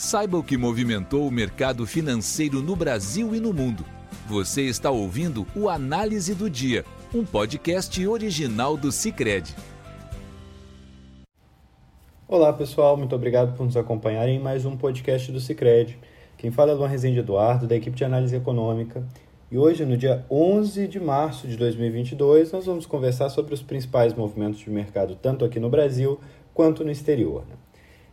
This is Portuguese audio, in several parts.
Saiba o que movimentou o mercado financeiro no Brasil e no mundo. Você está ouvindo o Análise do Dia, um podcast original do Cicred. Olá pessoal, muito obrigado por nos acompanharem em mais um podcast do Cicred. Quem fala é Luan Rezende Eduardo, da equipe de análise econômica. E hoje, no dia 11 de março de 2022, nós vamos conversar sobre os principais movimentos de mercado, tanto aqui no Brasil quanto no exterior. Né?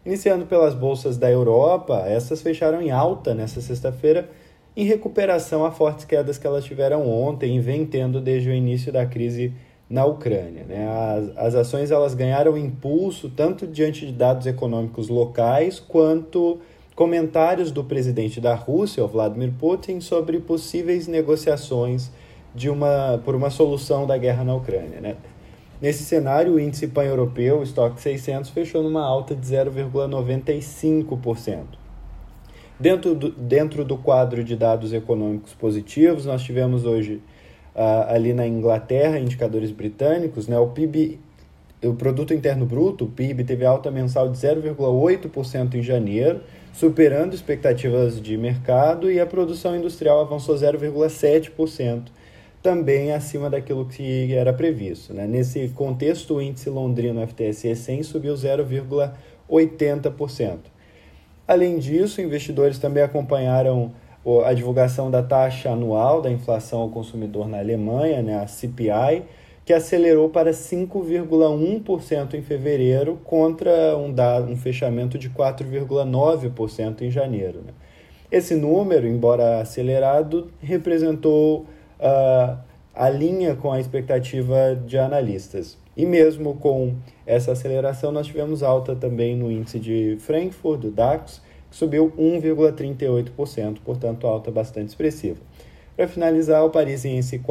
Iniciando pelas bolsas da Europa, essas fecharam em alta nesta sexta-feira, em recuperação a fortes quedas que elas tiveram ontem e vem tendo desde o início da crise na Ucrânia. Né? As, as ações elas ganharam impulso tanto diante de dados econômicos locais quanto comentários do presidente da Rússia, Vladimir Putin, sobre possíveis negociações de uma, por uma solução da guerra na Ucrânia. Né? Nesse cenário, o índice pan-europeu, o estoque 600, fechou numa alta de 0,95%. Dentro do, dentro do quadro de dados econômicos positivos, nós tivemos hoje uh, ali na Inglaterra, indicadores britânicos, né, o PIB, o Produto Interno Bruto, o PIB, teve alta mensal de 0,8% em janeiro, superando expectativas de mercado, e a produção industrial avançou 0,7% também acima daquilo que era previsto. Né? Nesse contexto, o índice londrino FTSE 100 subiu 0,80%. Além disso, investidores também acompanharam a divulgação da taxa anual da inflação ao consumidor na Alemanha, né, a CPI, que acelerou para 5,1% em fevereiro contra um, dado, um fechamento de 4,9% em janeiro. Né? Esse número, embora acelerado, representou uh, alinha com a expectativa de analistas. E mesmo com essa aceleração, nós tivemos alta também no índice de Frankfurt, do DAX, que subiu 1,38%, portanto, alta bastante expressiva. Para finalizar, o parisiense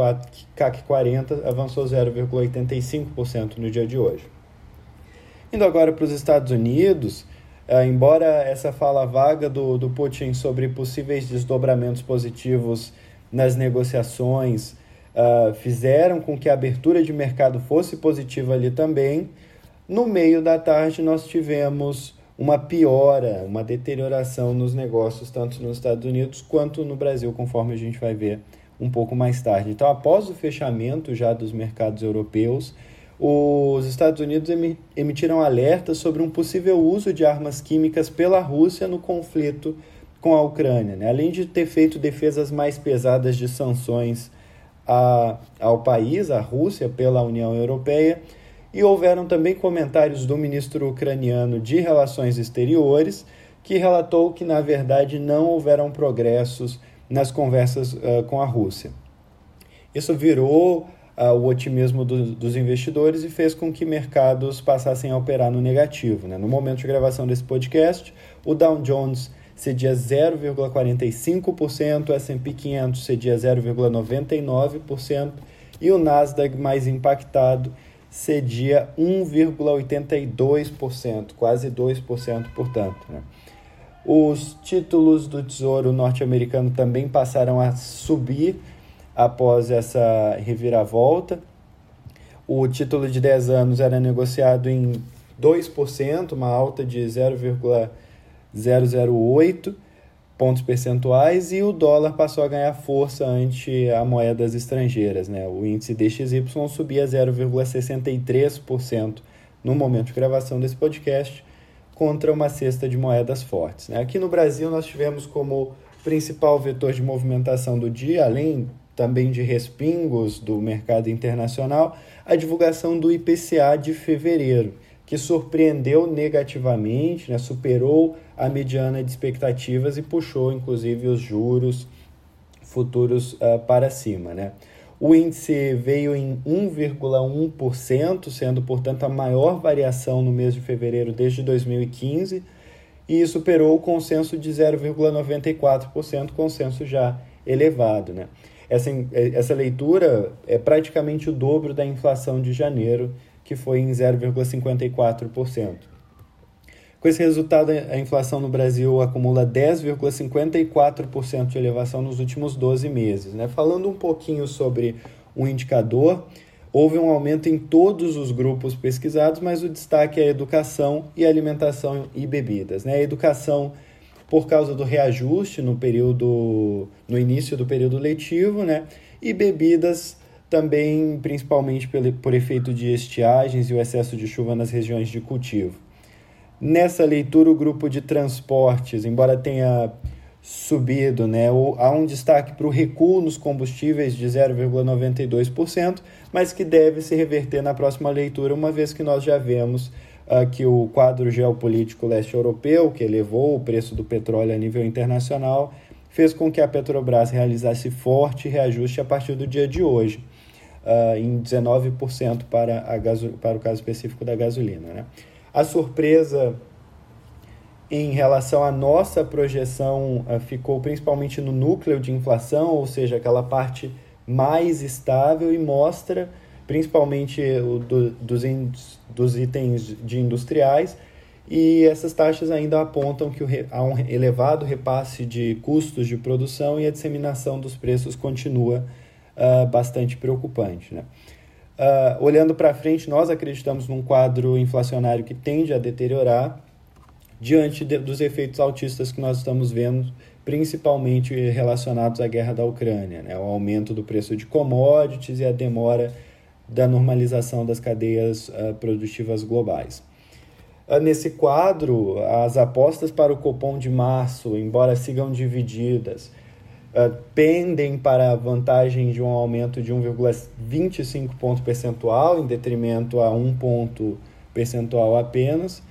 CAC 40 avançou 0,85% no dia de hoje. Indo agora para os Estados Unidos, eh, embora essa fala vaga do, do Putin sobre possíveis desdobramentos positivos nas negociações uh, fizeram com que a abertura de mercado fosse positiva ali também. No meio da tarde, nós tivemos uma piora, uma deterioração nos negócios, tanto nos Estados Unidos quanto no Brasil, conforme a gente vai ver um pouco mais tarde. Então, após o fechamento já dos mercados europeus, os Estados Unidos emitiram alertas sobre um possível uso de armas químicas pela Rússia no conflito com a Ucrânia, né? além de ter feito defesas mais pesadas de sanções a, ao país, a Rússia, pela União Europeia, e houveram também comentários do ministro ucraniano de Relações Exteriores, que relatou que, na verdade, não houveram progressos nas conversas uh, com a Rússia. Isso virou uh, o otimismo do, dos investidores e fez com que mercados passassem a operar no negativo. Né? No momento de gravação desse podcast, o Dow Jones cedia 0,45%, o S&P 500 cedia 0,99% e o Nasdaq mais impactado cedia 1,82%, quase 2%, portanto. Né? Os títulos do Tesouro norte-americano também passaram a subir após essa reviravolta. O título de 10 anos era negociado em 2%, uma alta de 0,5%. 0,08 pontos percentuais e o dólar passou a ganhar força ante a moedas estrangeiras. Né? O índice DXY subia 0,63% no momento de gravação desse podcast contra uma cesta de moedas fortes. Né? Aqui no Brasil nós tivemos como principal vetor de movimentação do dia, além também de respingos do mercado internacional, a divulgação do IPCA de fevereiro, que surpreendeu negativamente, né? superou a mediana de expectativas e puxou, inclusive, os juros futuros uh, para cima. Né? O índice veio em 1,1%, sendo, portanto, a maior variação no mês de fevereiro desde 2015 e superou o consenso de 0,94%, consenso já elevado. Né? Essa, essa leitura é praticamente o dobro da inflação de janeiro, que foi em 0,54%. Com esse resultado, a inflação no Brasil acumula 10,54% de elevação nos últimos 12 meses. Né? Falando um pouquinho sobre o indicador, houve um aumento em todos os grupos pesquisados, mas o destaque é a educação e alimentação e bebidas. Né? A educação por causa do reajuste no período no início do período letivo, né? E bebidas também principalmente por, efeito de estiagens e o excesso de chuva nas regiões de cultivo. Nessa leitura, o grupo de transportes, embora tenha subido, né, há um destaque para o recuo nos combustíveis de 0,92%, mas que deve se reverter na próxima leitura, uma vez que nós já vemos uh, que o quadro geopolítico leste europeu, que elevou o preço do petróleo a nível internacional, fez com que a Petrobras realizasse forte reajuste a partir do dia de hoje, uh, em 19% para, a para o caso específico da gasolina. Né? A surpresa em relação à nossa projeção uh, ficou principalmente no núcleo de inflação, ou seja, aquela parte mais estável e mostra principalmente o do, dos, dos itens de industriais, e essas taxas ainda apontam que há um elevado repasse de custos de produção e a disseminação dos preços continua uh, bastante preocupante. Né? Uh, olhando para frente, nós acreditamos num quadro inflacionário que tende a deteriorar diante de, dos efeitos altistas que nós estamos vendo, principalmente relacionados à guerra da Ucrânia, né? o aumento do preço de commodities e a demora da normalização das cadeias uh, produtivas globais. Nesse quadro, as apostas para o Copom de março, embora sigam divididas, uh, pendem para a vantagem de um aumento de 1,25 ponto percentual, em detrimento a 1 ponto percentual apenas,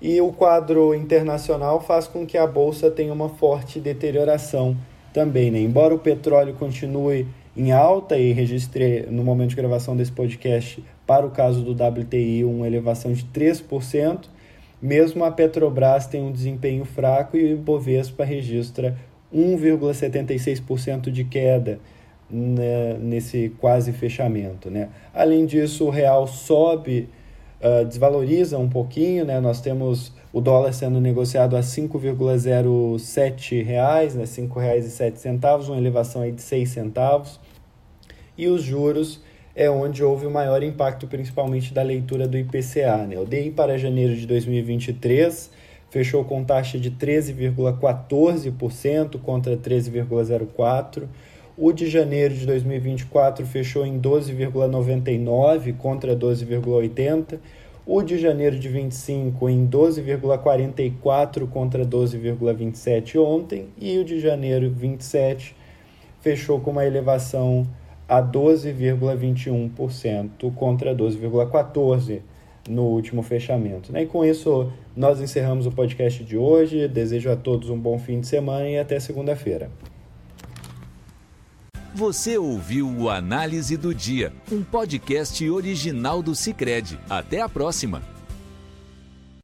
e o quadro internacional faz com que a bolsa tenha uma forte deterioração também. Né? Embora o petróleo continue em alta e registre no momento de gravação desse podcast, para o caso do WTI, uma elevação de 3%, mesmo a Petrobras tem um desempenho fraco e o Ibovespa registra 1,76% de queda né, nesse quase fechamento. Né? Além disso, o real sobe uh, desvaloriza um pouquinho, né? Nós temos o dólar sendo negociado a 5,07 reais, né? R$ 5,07, uma elevação aí de 6 centavos. E os juros é onde houve o maior impacto, principalmente da leitura do IPCA. Né? O DI para janeiro de 2023 fechou com taxa de 13,14% contra 13,04%. O de janeiro de 2024 fechou em 12,99 contra 12,80. O de janeiro de 25 em 12,44 contra 12,27 ontem e o de janeiro 27 fechou com uma elevação a 12,21% contra 12,14 no último fechamento. Né? E com isso nós encerramos o podcast de hoje. Desejo a todos um bom fim de semana e até segunda-feira. Você ouviu o Análise do Dia, um podcast original do Cicred. Até a próxima!